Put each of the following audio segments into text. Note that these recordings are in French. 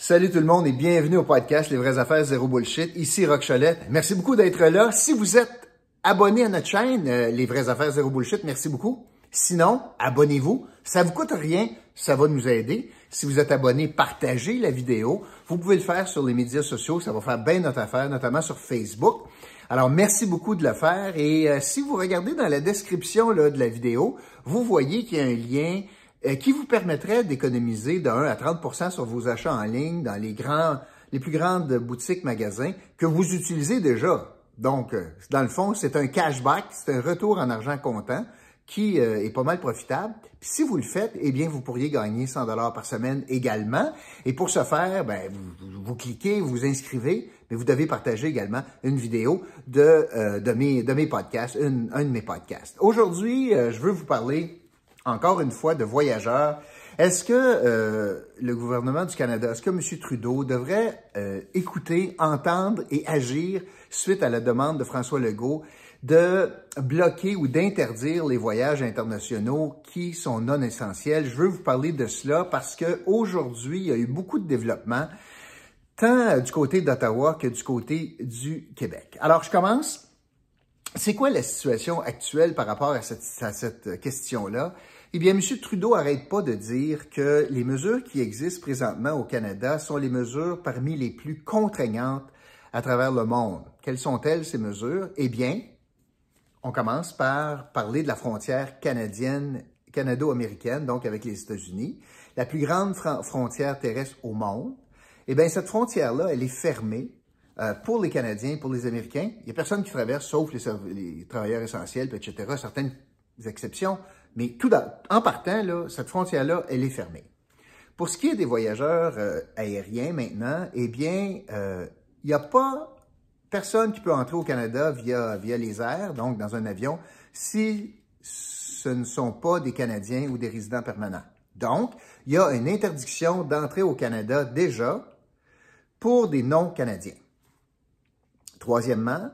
Salut tout le monde et bienvenue au podcast Les vraies affaires zéro bullshit. Ici Rock Cholette. Merci beaucoup d'être là. Si vous êtes abonné à notre chaîne euh, Les vraies affaires zéro bullshit, merci beaucoup. Sinon, abonnez-vous. Ça vous coûte rien, ça va nous aider. Si vous êtes abonné, partagez la vidéo. Vous pouvez le faire sur les médias sociaux, ça va faire bien notre affaire, notamment sur Facebook. Alors, merci beaucoup de le faire. Et euh, si vous regardez dans la description de la vidéo, vous voyez qu'il y a un lien qui vous permettrait d'économiser de 1 à 30 sur vos achats en ligne dans les grands, les plus grandes boutiques magasins que vous utilisez déjà? Donc, euh, dans le fond, c'est un cashback, c'est un retour en argent comptant qui euh, est pas mal profitable. Puis si vous le faites, eh bien, vous pourriez gagner 100 dollars par semaine également. Et pour ce faire, ben, vous, vous, cliquez, vous inscrivez, mais vous devez partager également une vidéo de, de, mes, de mes podcasts, un de mes podcasts. Aujourd'hui, je veux vous parler encore une fois, de voyageurs. Est-ce que euh, le gouvernement du Canada, est-ce que M. Trudeau devrait euh, écouter, entendre et agir suite à la demande de François Legault de bloquer ou d'interdire les voyages internationaux qui sont non essentiels? Je veux vous parler de cela parce qu'aujourd'hui, il y a eu beaucoup de développement, tant du côté d'Ottawa que du côté du Québec. Alors, je commence. C'est quoi la situation actuelle par rapport à cette question-là? Eh bien, M. Trudeau n'arrête pas de dire que les mesures qui existent présentement au Canada sont les mesures parmi les plus contraignantes à travers le monde. Quelles sont-elles, ces mesures? Eh bien, on commence par parler de la frontière canadienne, canado-américaine, donc avec les États-Unis, la plus grande frontière terrestre au monde. Eh bien, cette frontière-là, elle est fermée euh, pour les Canadiens, pour les Américains. Il n'y a personne qui traverse, sauf les, les travailleurs essentiels, etc., certaines exceptions. Mais tout en partant, là, cette frontière-là, elle est fermée. Pour ce qui est des voyageurs euh, aériens maintenant, eh bien, euh, il n'y a pas personne qui peut entrer au Canada via, via les airs, donc dans un avion, si ce ne sont pas des Canadiens ou des résidents permanents. Donc, il y a une interdiction d'entrer au Canada déjà pour des non-Canadiens. Troisièmement,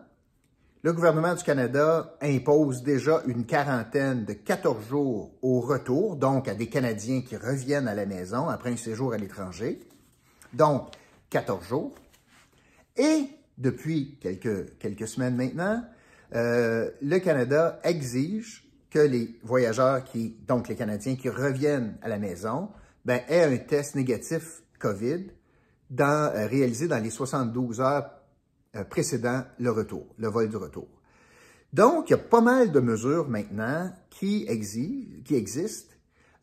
le gouvernement du Canada impose déjà une quarantaine de 14 jours au retour, donc à des Canadiens qui reviennent à la maison après un séjour à l'étranger. Donc, 14 jours. Et depuis quelques, semaines maintenant, euh, le Canada exige que les voyageurs qui, donc les Canadiens qui reviennent à la maison, ben, aient un test négatif COVID euh, réalisé dans les 72 heures précédant le retour, le vol du retour. Donc, il y a pas mal de mesures maintenant qui, existent,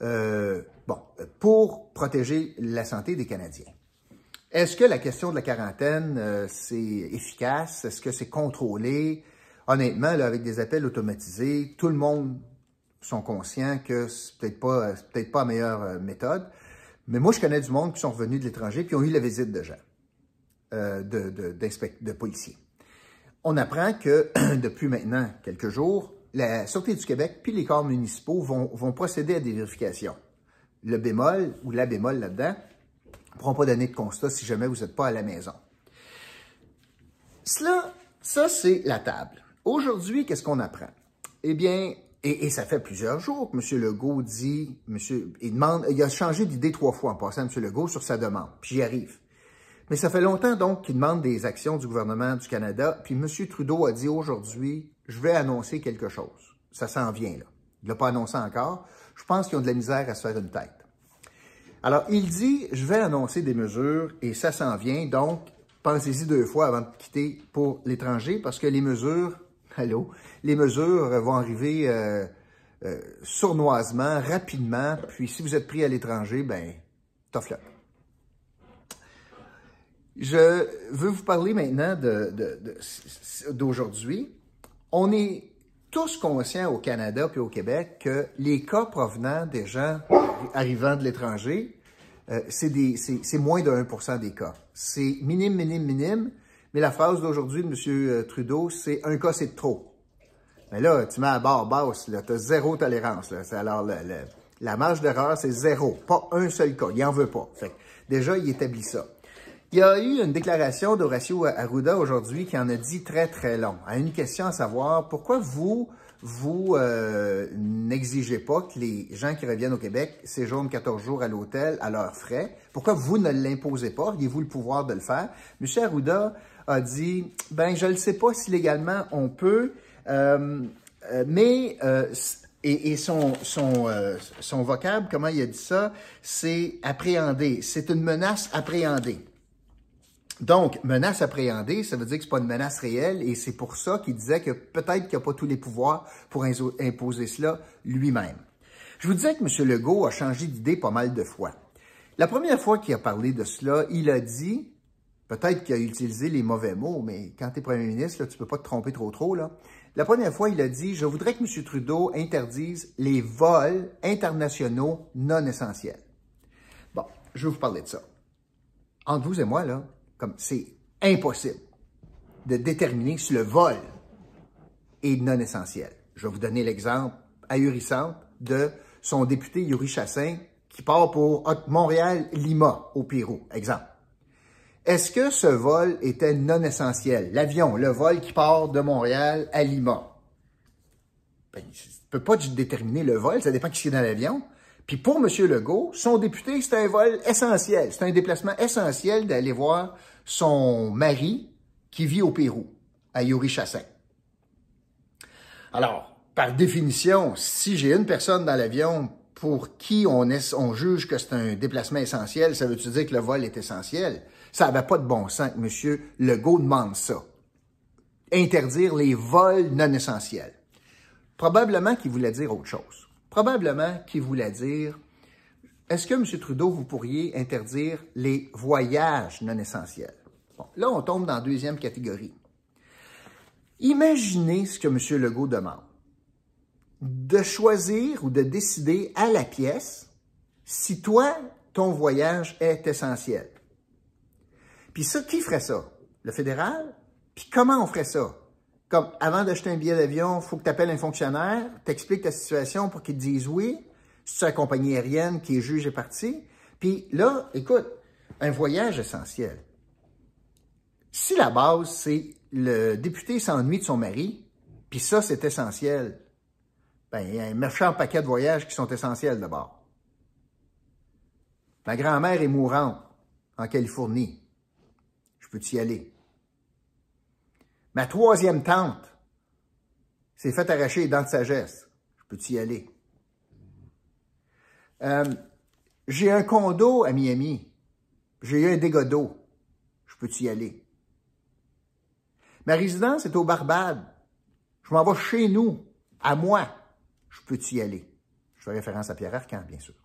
euh, bon, pour protéger la santé des Canadiens. Est-ce que la question de la quarantaine, euh, c'est efficace? Est-ce que c'est contrôlé? Honnêtement, là, avec des appels automatisés, tout le monde sont conscients que c'est peut-être pas, peut-être pas la meilleure méthode. Mais moi, je connais du monde qui sont revenus de l'étranger qui ont eu la visite de gens. Euh, de, de, policiers. On apprend que depuis maintenant quelques jours, la Sûreté du Québec puis les corps municipaux vont, vont procéder à des vérifications. Le bémol ou la bémol là-dedans ne pourront pas donner de constat si jamais vous n'êtes pas à la maison. Cela, ça, c'est la table. Aujourd'hui, qu'est-ce qu'on apprend? Eh bien, et, ça fait plusieurs jours que M. Legault dit, monsieur, il demande, il a changé d'idée trois fois en passant, M. Legault, sur sa demande. Puis j'y arrive. Mais ça fait longtemps donc qu'il demande des actions du gouvernement du Canada. Puis M. Trudeau a dit aujourd'hui, je vais annoncer quelque chose. Ça s'en vient là. Il ne l'a pas annoncé encore. Je pense qu'ils ont de la misère à se faire une tête. Alors, il dit, je vais annoncer des mesures et ça s'en vient. Donc, pensez-y deux fois avant de quitter pour l'étranger parce que les mesures, allô, les mesures vont arriver euh, euh, sournoisement, rapidement. Puis, si vous êtes pris à l'étranger, ben, tough luck. Je veux vous parler maintenant d'aujourd'hui. On est tous conscients au Canada puis au Québec que les cas provenant des gens arrivant de l'étranger, euh, c'est moins de 1% des cas. C'est minime, minime, minime. Mais la phrase d'aujourd'hui de M. Trudeau, c'est un cas, c'est trop. Mais là, tu mets à barre basse, tu as zéro tolérance. Alors, la marge d'erreur, c'est zéro. Pas un seul cas. Il n'en veut pas. Déjà, il établit ça. Il y a eu une déclaration d'Horacio Arruda aujourd'hui qui en a dit très, très long. À une question à savoir, pourquoi vous, vous euh, n'exigez pas que les gens qui reviennent au Québec séjournent 14 jours à l'hôtel à leurs frais? Pourquoi vous ne l'imposez pas? Auriez-vous le pouvoir de le faire? M. Arruda a dit, ben je ne sais pas si légalement on peut, euh, euh, mais et, son, son, son vocable, comment il a dit ça, c'est appréhender. C'est une menace appréhendée. Donc, menace appréhendée, ça veut dire que c'est pas une menace réelle et c'est pour ça qu'il disait que peut-être qu'il n'a pas tous les pouvoirs pour imposer cela lui-même. Je vous disais que M. Legault a changé d'idée pas mal de fois. La première fois qu'il a parlé de cela, il a dit, peut-être qu'il a utilisé les mauvais mots, mais quand tu es premier ministre, là, tu peux pas te tromper trop trop. Là. La première fois, il a dit, je voudrais que M. Trudeau interdise les vols internationaux non essentiels. Bon, je vais vous parler de ça. Entre vous et moi, là, comme c'est impossible de déterminer si le vol est non essentiel. Je vais vous donner l'exemple ahurissant de son député Yuri Chassin qui part pour Montréal-Lima au Pérou, exemple. Est-ce que ce vol était non essentiel? L'avion, le vol qui part de Montréal à Lima. Ben, ne peut pas déterminer le vol, ça dépend qui est dans l'avion. Puis pour M. Legault, son député, c'est un vol essentiel. C'est un déplacement essentiel d'aller voir son mari qui vit au Pérou, à Yuri Chassin. Alors, par définition, si j'ai une personne dans l'avion pour qui on, juge que c'est un déplacement essentiel, ça veut-tu dire que le vol est essentiel? Ça n'avait pas de bon sens que M. Legault demande ça. Interdire les vols non essentiels. Probablement qu'il voulait dire autre chose. Probablement qu'il voulait dire est-ce que, M. Trudeau, vous pourriez interdire les voyages non essentiels? Là, on tombe dans la deuxième catégorie. Imaginez ce que M. Legault demande. De choisir ou de décider à la pièce si toi, ton voyage est essentiel. Puis ça, qui ferait ça? Le fédéral? Puis comment on ferait ça? Comme avant d'acheter un billet d'avion, il faut que tu appelles un fonctionnaire, t'expliques ta situation pour qu'il te dise oui c'est la compagnie aérienne qui est juge et parti. Puis là, écoute, un voyage essentiel. Si la base, c'est le député s'ennuie de son mari, puis ça, c'est essentiel, ben, il y a un méchant paquet de voyages qui sont essentiels d'abord. Ma grand-mère est mourante en Californie. Je peux y aller. Ma troisième tante s'est fait arracher les dents de sagesse. Je peux y aller. Euh, j'ai un condo à Miami. J'ai un dégât. Je peux y aller? Ma résidence est au Barbade. Je m'en vais chez nous, à moi. Je peux y aller? Je fais référence à Pierre Arcan, bien sûr.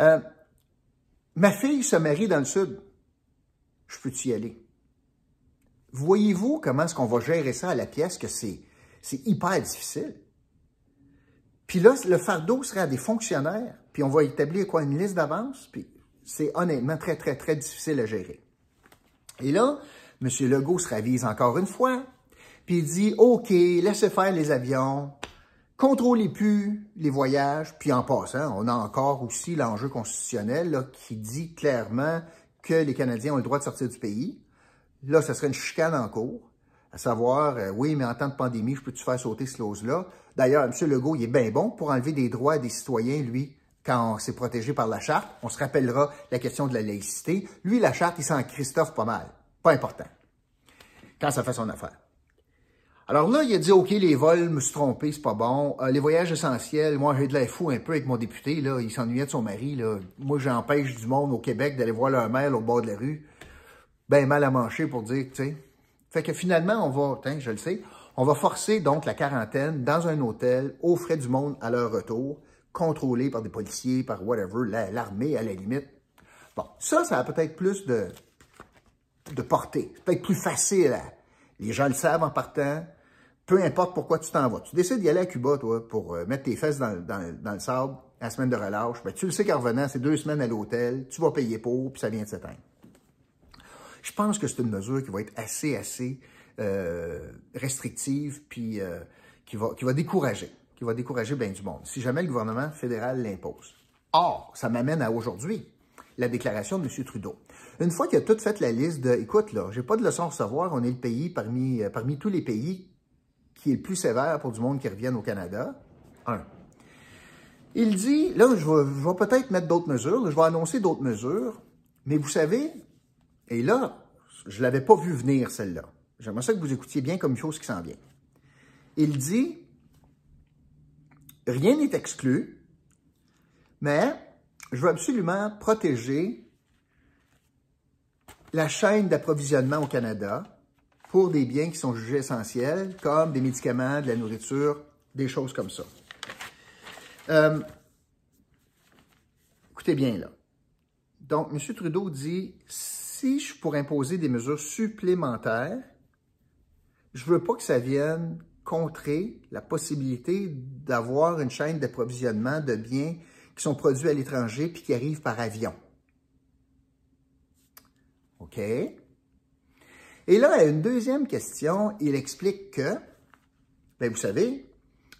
Euh, ma fille se marie dans le Sud. Je peux y aller? Voyez-vous comment est-ce qu'on va gérer ça à la pièce, que c'est hyper difficile? Puis là, le fardeau serait à des fonctionnaires, puis on va établir quoi, une liste d'avance, puis c'est honnêtement très, très, très difficile à gérer. Et là, M. Legault se ravise encore une fois, puis il dit, OK, laissez faire les avions, contrôlez plus les voyages, puis en passant, on a encore aussi l'enjeu constitutionnel qui dit clairement que les Canadiens ont le droit de sortir du pays. Là, ce serait une chicane en cours à savoir, euh, oui, mais en temps de pandémie, je peux-tu faire sauter ce clause-là? D'ailleurs, M. Legault, il est bien bon pour enlever des droits des citoyens, lui, quand c'est protégé par la charte. On se rappellera la question de la laïcité. Lui, la charte, il s'en Christophe pas mal. Pas important. Quand ça fait son affaire. Alors là, il a dit, OK, les vols, me suis trompé, c'est pas bon. Euh, les voyages essentiels, moi, j'ai de la fou un peu avec mon député, là. Il s'ennuyait de son mari, là. Moi, j'empêche du monde au Québec d'aller voir leur mère au bord de la rue. Ben mal à manger pour dire, tu sais, fait que finalement, on va, je le sais, on va forcer donc la quarantaine dans un hôtel aux frais du monde à leur retour, contrôlé par des policiers, par whatever, l'armée à la limite. Bon, ça, ça a peut-être plus de, de portée. C'est peut-être plus facile. les gens le savent en partant. Peu importe pourquoi tu t'en vas. Tu décides d'y aller à Cuba, toi, pour euh, mettre tes fesses dans, le sable, la semaine de relâche. Ben, tu le sais qu'en revenant, c'est deux semaines à l'hôtel, tu vas payer pour, puis ça vient de s'éteindre. Je pense que c'est une mesure qui va être assez, assez euh, restrictive, puis euh, qui, va, qui va décourager, qui va décourager bien du monde, si jamais le gouvernement fédéral l'impose. Or, ça m'amène à aujourd'hui, la déclaration de M. Trudeau. Une fois qu'il a tout fait la liste de, écoute, là, j'ai pas de leçon à recevoir, on est le pays parmi, euh, parmi tous les pays qui est le plus sévère pour du monde qui revient au Canada. Un. Il dit, là, je vais, peut-être mettre d'autres mesures, je vais annoncer d'autres mesures, mais vous savez, et là, je ne l'avais pas vu venir, celle-là. J'aimerais ça que vous écoutiez bien comme ce qui s'en vient. Il dit, rien n'est exclu, mais je veux absolument protéger la chaîne d'approvisionnement au Canada pour des biens qui sont jugés essentiels, comme des médicaments, de la nourriture, des choses comme ça. Euh, écoutez bien là. Donc, M. Trudeau dit, si je pourrais imposer des mesures supplémentaires, je ne veux pas que ça vienne contrer la possibilité d'avoir une chaîne d'approvisionnement de biens qui sont produits à l'étranger puis qui arrivent par avion. OK? Et là, une deuxième question, il explique que, bien, vous savez,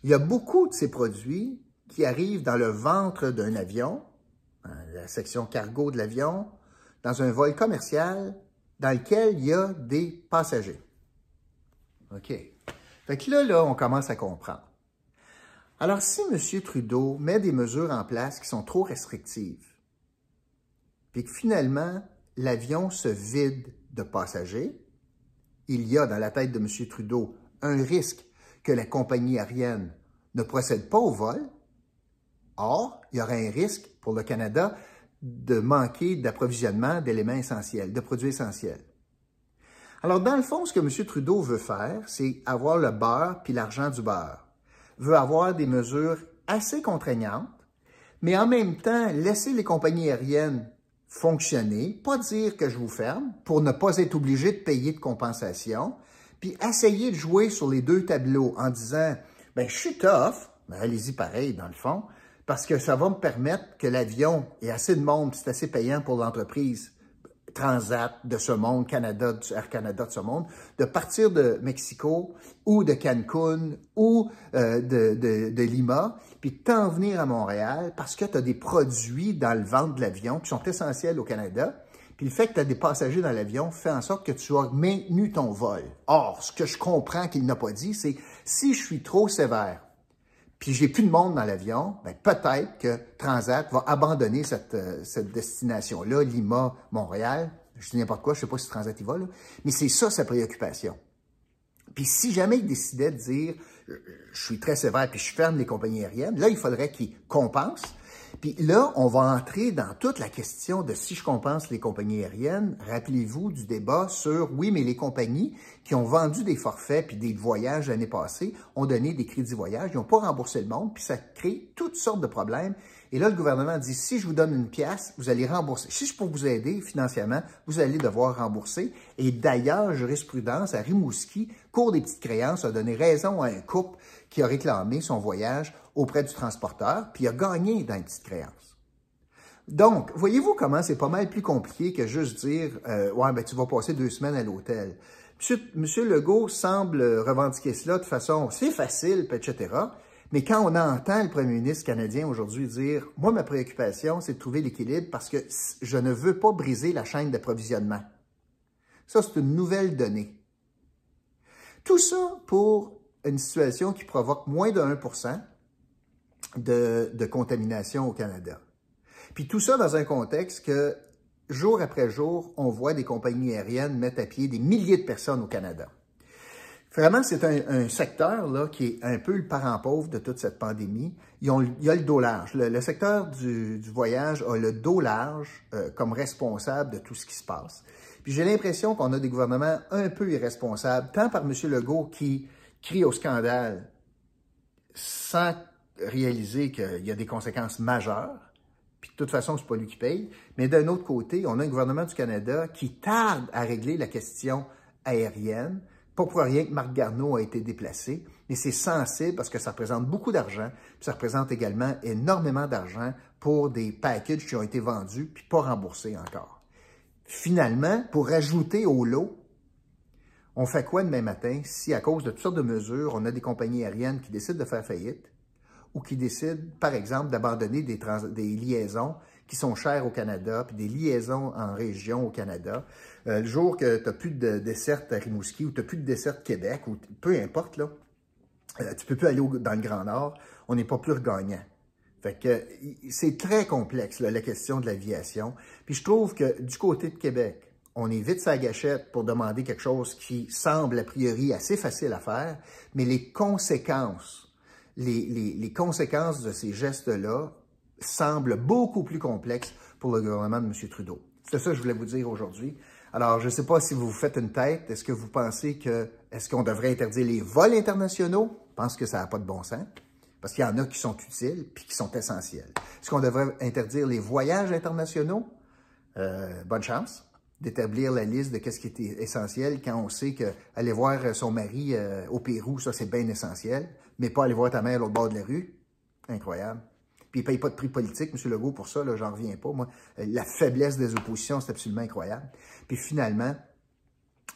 il y a beaucoup de ces produits qui arrivent dans le ventre d'un avion, la section cargo de l'avion, dans un vol commercial dans lequel il y a des passagers. OK. Fait que là, là, on commence à comprendre. Alors, si M. Trudeau met des mesures en place qui sont trop restrictives, puis que finalement, l'avion se vide de passagers, il y a dans la tête de M. Trudeau un risque que la compagnie aérienne ne procède pas au vol. Or, il y aurait un risque pour le Canada de manquer d'approvisionnement d'éléments essentiels, de produits essentiels. Alors, dans le fond, ce que M. Trudeau veut faire, c'est avoir le beurre puis l'argent du beurre. Veut avoir des mesures assez contraignantes, mais en même temps, laisser les compagnies aériennes fonctionner, pas dire que je vous ferme pour ne pas être obligé de payer de compensation, puis essayer de jouer sur les deux tableaux en disant, ben je suis tough, allez-y pareil dans le fond, parce que ça va me permettre que l'avion ait assez de monde, c'est assez payant pour l'entreprise Transat de ce monde, Canada, Air Canada de ce monde, de partir de Mexico ou de Cancun ou euh, de, Lima, puis t'en venir à Montréal parce que tu as des produits dans le ventre de l'avion qui sont essentiels au Canada. Puis le fait que tu as des passagers dans l'avion fait en sorte que tu as maintenu ton vol. Or, ce que je comprends qu'il n'a pas dit, c'est si je suis trop sévère puis j'ai plus de monde dans l'avion, ben peut-être que Transat va abandonner cette, euh, cette destination-là, Lima, Montréal. Je dis n'importe quoi, je sais pas si Transat y va, là. mais c'est ça sa préoccupation. Puis si jamais il décidait de dire, je suis très sévère, puis je ferme les compagnies aériennes, là, il faudrait qu'il compense, puis là, on va entrer dans toute la question de si je compense les compagnies aériennes. Rappelez-vous du débat sur, oui, mais les compagnies qui ont vendu des forfaits puis des voyages l'année passée ont donné des crédits voyage, ils n'ont pas remboursé le monde, puis ça crée toutes sortes de problèmes. Et là, le gouvernement dit, si je vous donne une pièce, vous allez rembourser. Si je peux vous aider financièrement, vous allez devoir rembourser. Et d'ailleurs, jurisprudence à Rimouski, cours des petites créances, a donné raison à un couple qui a réclamé son voyage auprès du transporteur, puis a gagné dans une petite créance. Donc, voyez-vous comment c'est pas mal plus compliqué que juste dire euh, Ouais, ben tu vas passer deux semaines à l'hôtel. Monsieur, Monsieur Legault semble revendiquer cela de façon c'est facile, etc. Mais quand on entend le premier ministre canadien aujourd'hui dire Moi, ma préoccupation, c'est de trouver l'équilibre parce que je ne veux pas briser la chaîne d'approvisionnement. Ça, c'est une nouvelle donnée. Tout ça pour une situation qui provoque moins de 1 de, de contamination au Canada. Puis tout ça dans un contexte que jour après jour, on voit des compagnies aériennes mettre à pied des milliers de personnes au Canada. Vraiment, c'est un, secteur là, qui est un peu le parent pauvre de toute cette pandémie. Il y a le dos large. Le, secteur du, voyage a le dos large euh, comme responsable de tout ce qui se passe. Puis j'ai l'impression qu'on a des gouvernements un peu irresponsables, tant par M. Legault qui crie au scandale sans réaliser qu'il y a des conséquences majeures, puis de toute façon, c'est pas lui qui paye. Mais d'un autre côté, on a un gouvernement du Canada qui tarde à régler la question aérienne. Pas pour rien que Marc Garneau a été déplacé, mais c'est sensible parce que ça représente beaucoup d'argent, puis ça représente également énormément d'argent pour des packages qui ont été vendus puis pas remboursés encore. Finalement, pour ajouter au lot, on fait quoi demain matin si, à cause de toutes sortes de mesures, on a des compagnies aériennes qui décident de faire faillite ou qui décident, par exemple, d'abandonner des, liaisons qui sont chères au Canada, puis des liaisons en région au Canada? Euh, le jour que tu n'as plus de dessert à Rimouski ou tu n'as plus de dessert Québec, ou peu importe, euh, tu peux plus aller dans le Grand Nord, on n'est pas plus gagnant. Fait que c'est très complexe, la question de l'aviation. Puis je trouve que du côté de Québec, on est vite sa gâchette pour demander quelque chose qui semble a priori assez facile à faire, mais les conséquences, les, les, les conséquences de ces gestes-là semblent beaucoup plus complexes pour le gouvernement de M. Trudeau. C'est ça que je voulais vous dire aujourd'hui. Alors, je ne sais pas si vous vous faites une tête. Est-ce que vous pensez que, est-ce qu'on devrait interdire les vols internationaux? Je pense que ça n'a pas de bon sens. Parce qu'il y en a qui sont utiles puis qui sont essentiels. Est-ce qu'on devrait interdire les voyages internationaux? Euh, bonne chance d'établir la liste de qu'est-ce qui est essentiel quand on sait qu'aller voir son mari euh, au Pérou, ça c'est bien essentiel, mais pas aller voir ta mère à l'autre bord de la rue. Incroyable. Puis il ne paye pas de prix politique, M. Legault, pour ça, là, j'en reviens pas. Moi, euh, la faiblesse des oppositions, c'est absolument incroyable. Puis finalement,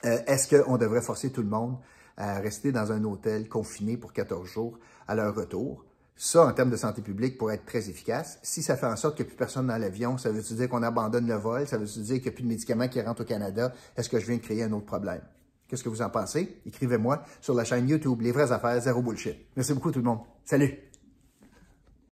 euh, est-ce qu'on devrait forcer tout le monde à rester dans un hôtel confiné pour 14 jours à leur retour? Ça, en termes de santé publique, pourrait être très efficace. Si ça fait en sorte qu'il n'y a plus personne dans l'avion, ça veut dire qu'on abandonne le vol? Ça veut dire qu'il n'y a plus de médicaments qui rentrent au Canada? Est-ce que je viens de créer un autre problème? Qu'est-ce que vous en pensez? Écrivez-moi sur la chaîne YouTube Les vraies affaires, zéro bullshit. Merci beaucoup tout le monde. Salut!